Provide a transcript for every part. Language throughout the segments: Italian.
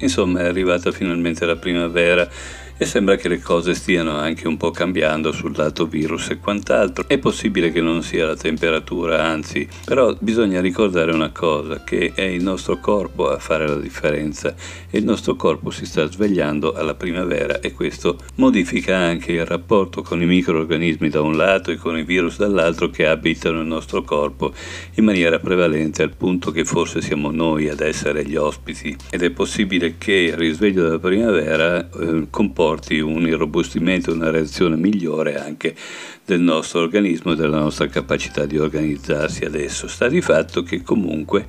Insomma è arrivata finalmente la primavera e sembra che le cose stiano anche un po' cambiando sul lato virus e quant'altro. È possibile che non sia la temperatura, anzi, però bisogna ricordare una cosa, che è il nostro corpo a fare la differenza e il nostro corpo si sta svegliando alla primavera e questo modifica anche il rapporto con i microorganismi da un lato e con i virus dall'altro che abitano il nostro corpo in maniera prevalente al punto che forse siamo noi ad essere gli ospiti ed è possibile che il risveglio della primavera eh, comporti comporti un irrobustimento, una reazione migliore anche del nostro organismo e della nostra capacità di organizzarsi adesso. Sta di fatto che comunque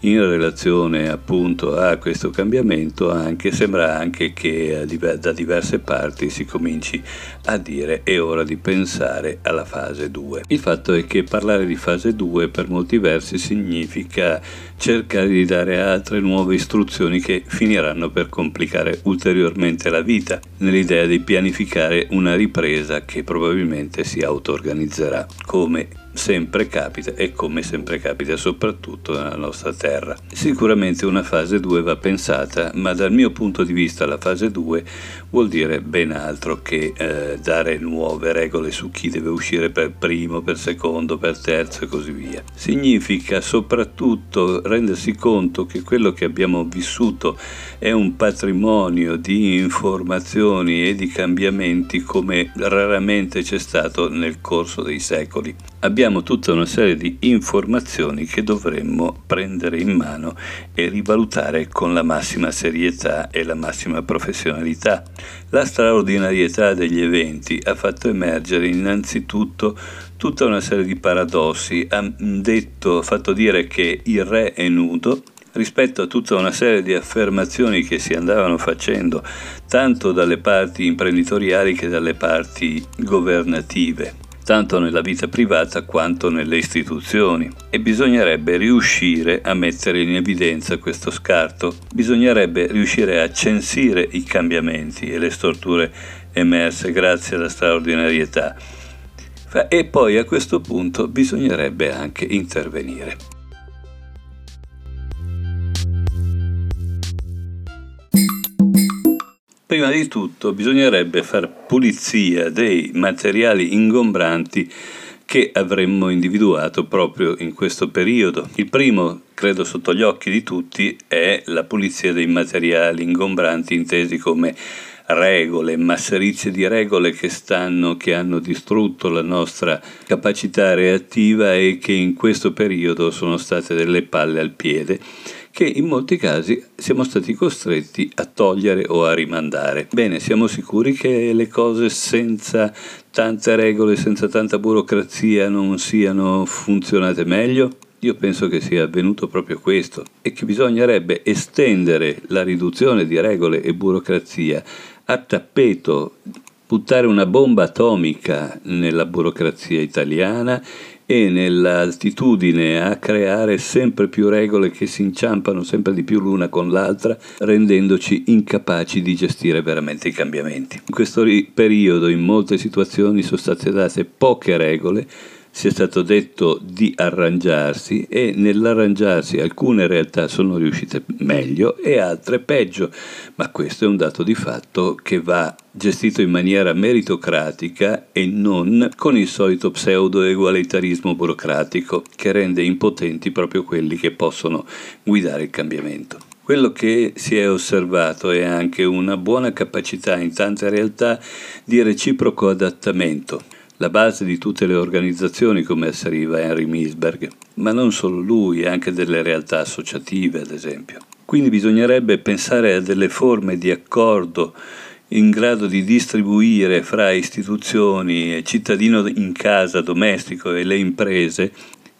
in relazione appunto a questo cambiamento anche sembra anche che da diverse parti si cominci a dire è ora di pensare alla fase 2. Il fatto è che parlare di fase 2 per molti versi significa cercare di dare altre nuove istruzioni che finiranno per complicare ulteriormente la vita nell'idea di pianificare una ripresa che probabilmente si auto-organizzerà come sempre capita e come sempre capita soprattutto nella nostra terra. Sicuramente una fase 2 va pensata, ma dal mio punto di vista la fase 2 vuol dire ben altro che eh, dare nuove regole su chi deve uscire per primo, per secondo, per terzo e così via. Significa soprattutto rendersi conto che quello che abbiamo vissuto è un patrimonio di informazioni e di cambiamenti come raramente c'è stato nel corso dei secoli. Abbiamo tutta una serie di informazioni che dovremmo prendere in mano e rivalutare con la massima serietà e la massima professionalità. La straordinarietà degli eventi ha fatto emergere innanzitutto tutta una serie di paradossi. Ha detto, fatto dire che il re è nudo, rispetto a tutta una serie di affermazioni che si andavano facendo tanto dalle parti imprenditoriali che dalle parti governative tanto nella vita privata quanto nelle istituzioni e bisognerebbe riuscire a mettere in evidenza questo scarto, bisognerebbe riuscire a censire i cambiamenti e le storture emerse grazie alla straordinarietà e poi a questo punto bisognerebbe anche intervenire. Prima di tutto bisognerebbe fare pulizia dei materiali ingombranti che avremmo individuato proprio in questo periodo. Il primo, credo sotto gli occhi di tutti, è la pulizia dei materiali ingombranti intesi come regole, masserizie di regole che stanno, che hanno distrutto la nostra capacità reattiva e che in questo periodo sono state delle palle al piede che in molti casi siamo stati costretti a togliere o a rimandare. Bene, siamo sicuri che le cose senza tante regole, senza tanta burocrazia non siano funzionate meglio? Io penso che sia avvenuto proprio questo e che bisognerebbe estendere la riduzione di regole e burocrazia a tappeto buttare una bomba atomica nella burocrazia italiana e nell'altitudine a creare sempre più regole che si inciampano sempre di più l'una con l'altra, rendendoci incapaci di gestire veramente i cambiamenti. In questo periodo in molte situazioni sono state date poche regole sia stato detto di arrangiarsi e nell'arrangiarsi alcune realtà sono riuscite meglio e altre peggio, ma questo è un dato di fatto che va gestito in maniera meritocratica e non con il solito pseudo-egualitarismo burocratico che rende impotenti proprio quelli che possono guidare il cambiamento. Quello che si è osservato è anche una buona capacità in tante realtà di reciproco adattamento la base di tutte le organizzazioni, come asseriva Henry Milsberg, ma non solo lui, anche delle realtà associative, ad esempio. Quindi bisognerebbe pensare a delle forme di accordo in grado di distribuire fra istituzioni, cittadino in casa, domestico e le imprese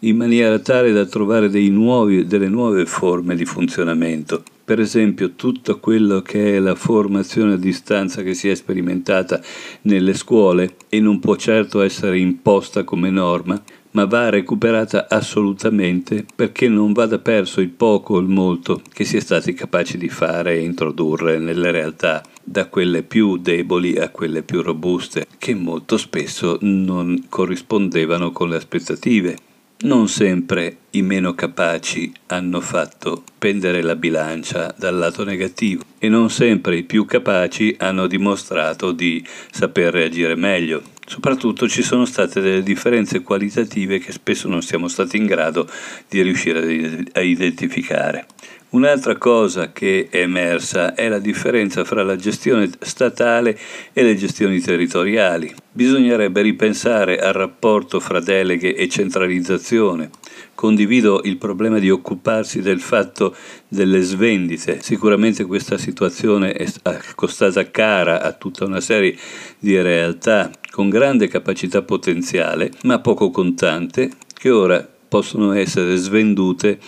in maniera tale da trovare nuovi, delle nuove forme di funzionamento per esempio tutto quello che è la formazione a distanza che si è sperimentata nelle scuole e non può certo essere imposta come norma, ma va recuperata assolutamente perché non vada perso il poco o il molto che si è stati capaci di fare e introdurre nelle realtà da quelle più deboli a quelle più robuste, che molto spesso non corrispondevano con le aspettative. Non sempre i meno capaci hanno fatto pendere la bilancia dal lato negativo e non sempre i più capaci hanno dimostrato di saper reagire meglio. Soprattutto ci sono state delle differenze qualitative che spesso non siamo stati in grado di riuscire a identificare. Un'altra cosa che è emersa è la differenza fra la gestione statale e le gestioni territoriali. Bisognerebbe ripensare al rapporto fra deleghe e centralizzazione. Condivido il problema di occuparsi del fatto delle svendite. Sicuramente questa situazione è costata cara a tutta una serie di realtà con grande capacità potenziale, ma poco contante, che ora possono essere svendute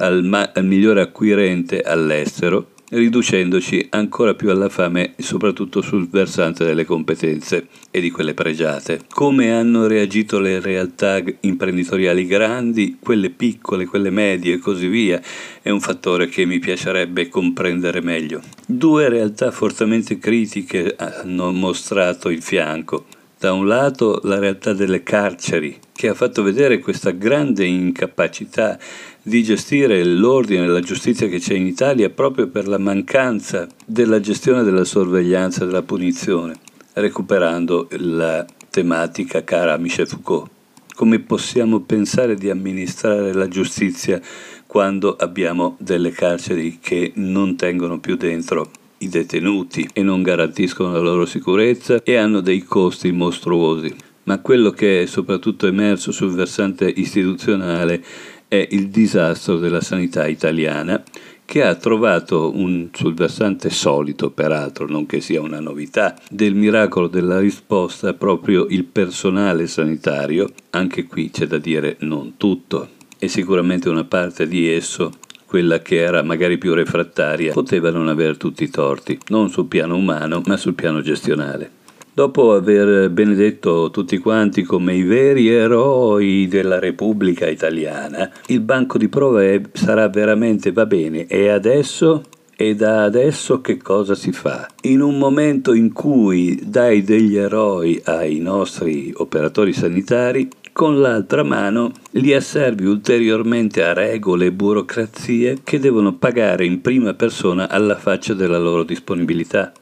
al, ma- al migliore acquirente all'estero, riducendoci ancora più alla fame soprattutto sul versante delle competenze e di quelle pregiate. Come hanno reagito le realtà imprenditoriali grandi, quelle piccole, quelle medie e così via, è un fattore che mi piacerebbe comprendere meglio. Due realtà fortemente critiche hanno mostrato il fianco. Da un lato la realtà delle carceri, che ha fatto vedere questa grande incapacità di gestire l'ordine e la giustizia che c'è in Italia proprio per la mancanza della gestione della sorveglianza e della punizione, recuperando la tematica cara a Michel Foucault. Come possiamo pensare di amministrare la giustizia quando abbiamo delle carceri che non tengono più dentro i detenuti e non garantiscono la loro sicurezza e hanno dei costi mostruosi? Ma quello che è soprattutto emerso sul versante istituzionale è il disastro della sanità italiana che ha trovato un, sul versante solito, peraltro non che sia una novità, del miracolo della risposta proprio il personale sanitario, anche qui c'è da dire non tutto, e sicuramente una parte di esso quella che era magari più refrattaria, poteva non avere tutti i torti, non sul piano umano, ma sul piano gestionale. Dopo aver benedetto tutti quanti come i veri eroi della Repubblica Italiana, il banco di prove sarà veramente va bene. E adesso? E da adesso che cosa si fa? In un momento in cui dai degli eroi ai nostri operatori sanitari, con l'altra mano li asservi ulteriormente a regole e burocrazie che devono pagare in prima persona alla faccia della loro disponibilità.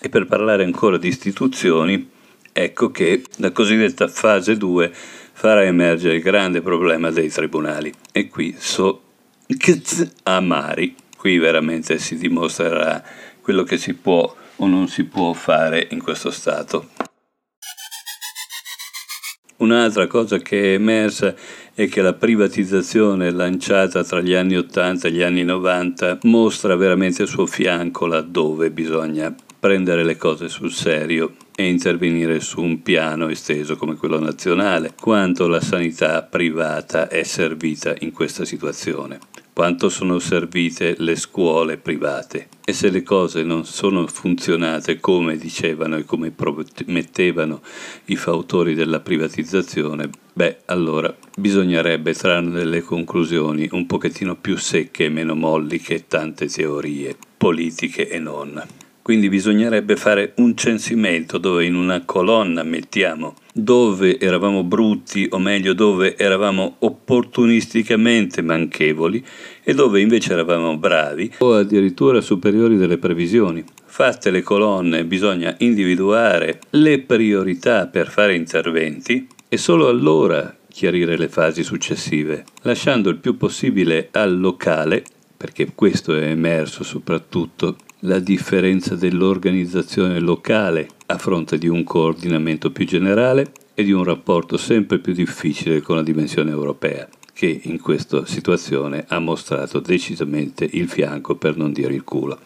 E per parlare ancora di istituzioni, ecco che la cosiddetta fase 2 farà emergere il grande problema dei tribunali. E qui so amari, qui veramente si dimostrerà quello che si può o non si può fare in questo Stato. Un'altra cosa che è emersa è che la privatizzazione lanciata tra gli anni 80 e gli anni 90 mostra veramente il suo fianco laddove bisogna prendere le cose sul serio e intervenire su un piano esteso come quello nazionale, quanto la sanità privata è servita in questa situazione, quanto sono servite le scuole private e se le cose non sono funzionate come dicevano e come promettevano i fautori della privatizzazione, beh allora bisognerebbe trarne delle conclusioni un pochettino più secche e meno molli che tante teorie politiche e non. Quindi bisognerebbe fare un censimento dove in una colonna mettiamo dove eravamo brutti o meglio dove eravamo opportunisticamente manchevoli e dove invece eravamo bravi o addirittura superiori delle previsioni. Fatte le colonne bisogna individuare le priorità per fare interventi e solo allora chiarire le fasi successive, lasciando il più possibile al locale, perché questo è emerso soprattutto la differenza dell'organizzazione locale a fronte di un coordinamento più generale e di un rapporto sempre più difficile con la dimensione europea, che in questa situazione ha mostrato decisamente il fianco per non dire il culo.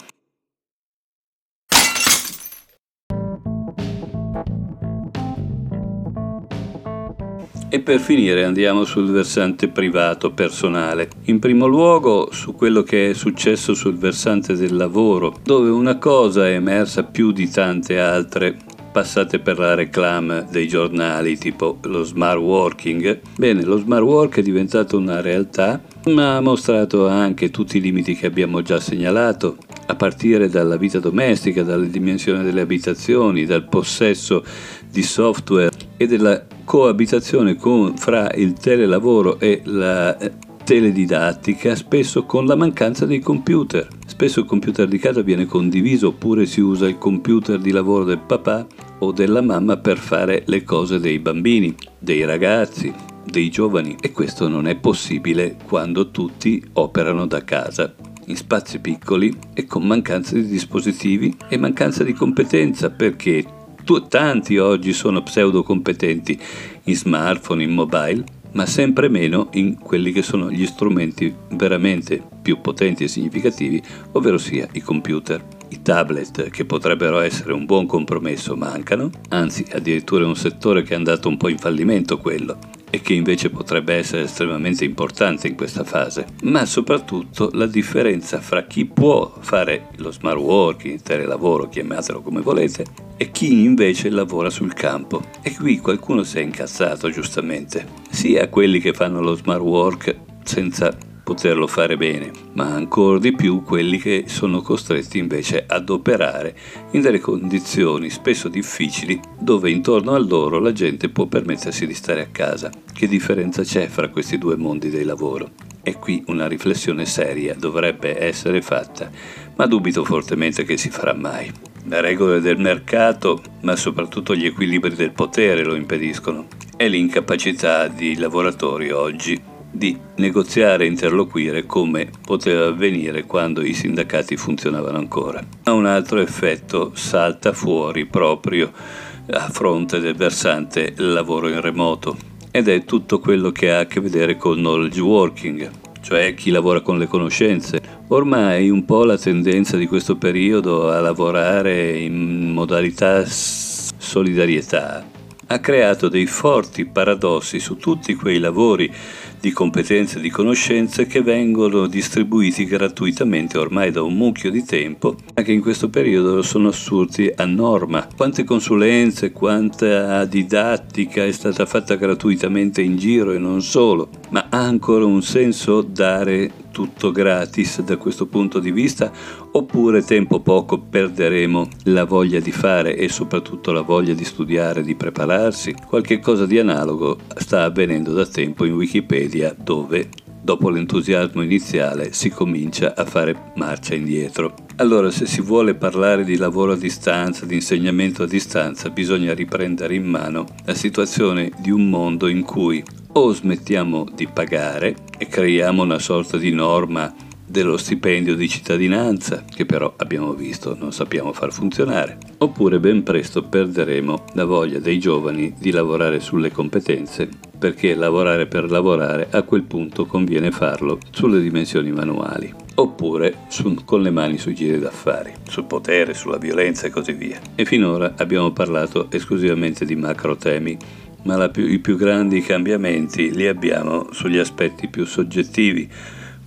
E per finire andiamo sul versante privato, personale. In primo luogo su quello che è successo sul versante del lavoro, dove una cosa è emersa più di tante altre passate per la reclame dei giornali tipo lo smart working. Bene, lo smart work è diventato una realtà, ma ha mostrato anche tutti i limiti che abbiamo già segnalato, a partire dalla vita domestica, dalle dimensioni delle abitazioni, dal possesso di software e della coabitazione con, fra il telelavoro e la eh, teledidattica, spesso con la mancanza dei computer. Spesso il computer di casa viene condiviso oppure si usa il computer di lavoro del papà o della mamma per fare le cose dei bambini, dei ragazzi, dei giovani e questo non è possibile quando tutti operano da casa in spazi piccoli e con mancanza di dispositivi e mancanza di competenza perché tu, tanti oggi sono pseudo competenti in smartphone, in mobile, ma sempre meno in quelli che sono gli strumenti veramente più potenti e significativi, ovvero sia i computer. I tablet, che potrebbero essere un buon compromesso, mancano, anzi addirittura è un settore che è andato un po' in fallimento quello e che invece potrebbe essere estremamente importante in questa fase, ma soprattutto la differenza fra chi può fare lo smart working, il telelavoro, chiamatelo come volete, e chi invece lavora sul campo. E qui qualcuno si è incazzato giustamente, sia quelli che fanno lo smart work senza poterlo fare bene, ma ancora di più quelli che sono costretti invece ad operare in delle condizioni spesso difficili dove intorno a loro la gente può permettersi di stare a casa. Che differenza c'è fra questi due mondi del lavoro? E qui una riflessione seria dovrebbe essere fatta, ma dubito fortemente che si farà mai. Le regole del mercato, ma soprattutto gli equilibri del potere lo impediscono e l'incapacità di lavoratori oggi di negoziare e interloquire come poteva avvenire quando i sindacati funzionavano ancora. Ma un altro effetto salta fuori proprio a fronte del versante lavoro in remoto ed è tutto quello che ha a che vedere con knowledge working, cioè chi lavora con le conoscenze. Ormai un po' la tendenza di questo periodo a lavorare in modalità solidarietà ha creato dei forti paradossi su tutti quei lavori di competenze e di conoscenze che vengono distribuiti gratuitamente ormai da un mucchio di tempo, anche in questo periodo sono assurti a norma. Quante consulenze, quanta didattica è stata fatta gratuitamente in giro e non solo, ma ha ancora un senso dare tutto gratis da questo punto di vista oppure tempo poco perderemo la voglia di fare e soprattutto la voglia di studiare, di prepararsi? Qualche cosa di analogo sta avvenendo da tempo in Wikipedia dove dopo l'entusiasmo iniziale si comincia a fare marcia indietro. Allora, se si vuole parlare di lavoro a distanza, di insegnamento a distanza, bisogna riprendere in mano la situazione di un mondo in cui o smettiamo di pagare e creiamo una sorta di norma dello stipendio di cittadinanza, che però abbiamo visto non sappiamo far funzionare, oppure ben presto perderemo la voglia dei giovani di lavorare sulle competenze, perché lavorare per lavorare a quel punto conviene farlo sulle dimensioni manuali, oppure su, con le mani sui giri d'affari, sul potere, sulla violenza e così via. E finora abbiamo parlato esclusivamente di macro temi ma più, i più grandi cambiamenti li abbiamo sugli aspetti più soggettivi,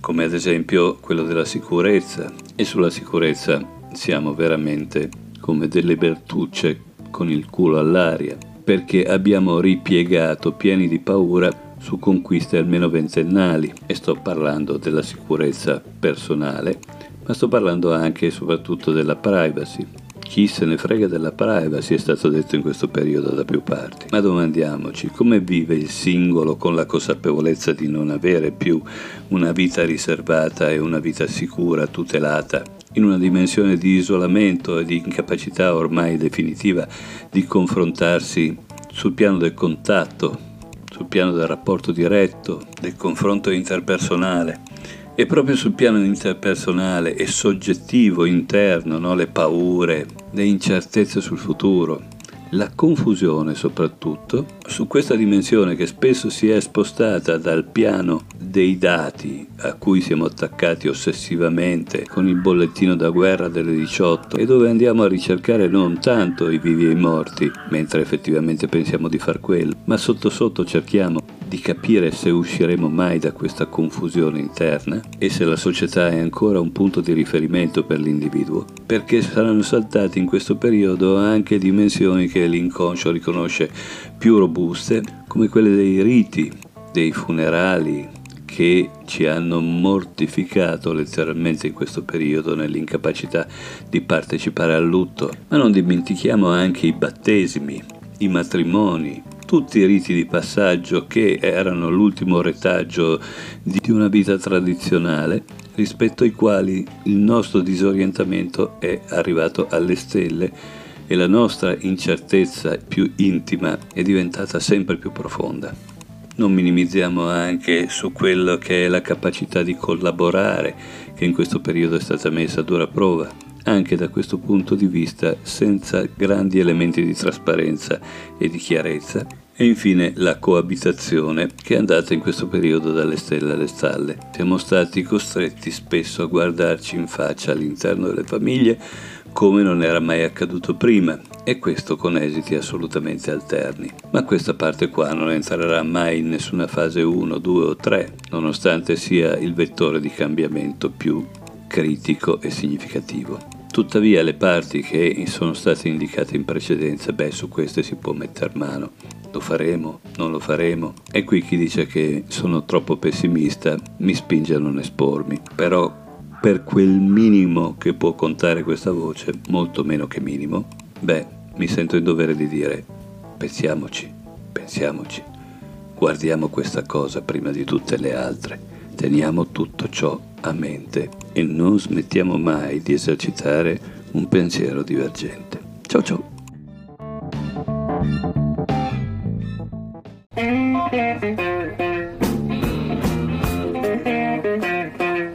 come ad esempio quello della sicurezza. E sulla sicurezza siamo veramente come delle bertucce con il culo all'aria, perché abbiamo ripiegato pieni di paura su conquiste almeno ventennali e sto parlando della sicurezza personale, ma sto parlando anche e soprattutto della privacy chi se ne frega della privacy è stato detto in questo periodo da più parti. Ma domandiamoci come vive il singolo con la consapevolezza di non avere più una vita riservata e una vita sicura, tutelata, in una dimensione di isolamento e di incapacità ormai definitiva di confrontarsi sul piano del contatto, sul piano del rapporto diretto, del confronto interpersonale e proprio sul piano interpersonale e soggettivo interno, no? le paure, le incertezze sul futuro, la confusione soprattutto, su questa dimensione che spesso si è spostata dal piano dei dati a cui siamo attaccati ossessivamente con il bollettino da guerra delle 18 e dove andiamo a ricercare non tanto i vivi e i morti, mentre effettivamente pensiamo di far quello, ma sotto sotto cerchiamo di capire se usciremo mai da questa confusione interna e se la società è ancora un punto di riferimento per l'individuo, perché saranno saltate in questo periodo anche dimensioni che l'inconscio riconosce più robuste, come quelle dei riti, dei funerali, che ci hanno mortificato letteralmente in questo periodo nell'incapacità di partecipare al lutto, ma non dimentichiamo anche i battesimi, i matrimoni, tutti i riti di passaggio che erano l'ultimo retaggio di una vita tradizionale rispetto ai quali il nostro disorientamento è arrivato alle stelle e la nostra incertezza più intima è diventata sempre più profonda. Non minimizziamo anche su quello che è la capacità di collaborare che in questo periodo è stata messa a dura prova, anche da questo punto di vista senza grandi elementi di trasparenza e di chiarezza e infine la coabitazione che è andata in questo periodo dalle stelle alle stalle. Siamo stati costretti spesso a guardarci in faccia all'interno delle famiglie come non era mai accaduto prima e questo con esiti assolutamente alterni. Ma questa parte qua non entrerà mai in nessuna fase 1, 2 o 3, nonostante sia il vettore di cambiamento più critico e significativo. Tuttavia le parti che sono state indicate in precedenza, beh, su queste si può mettere mano. Lo faremo? Non lo faremo? E qui chi dice che sono troppo pessimista mi spinge a non espormi. Però per quel minimo che può contare questa voce, molto meno che minimo, beh, mi sento in dovere di dire, pensiamoci, pensiamoci, guardiamo questa cosa prima di tutte le altre, teniamo tutto ciò a mente e non smettiamo mai di esercitare un pensiero divergente. Ciao ciao!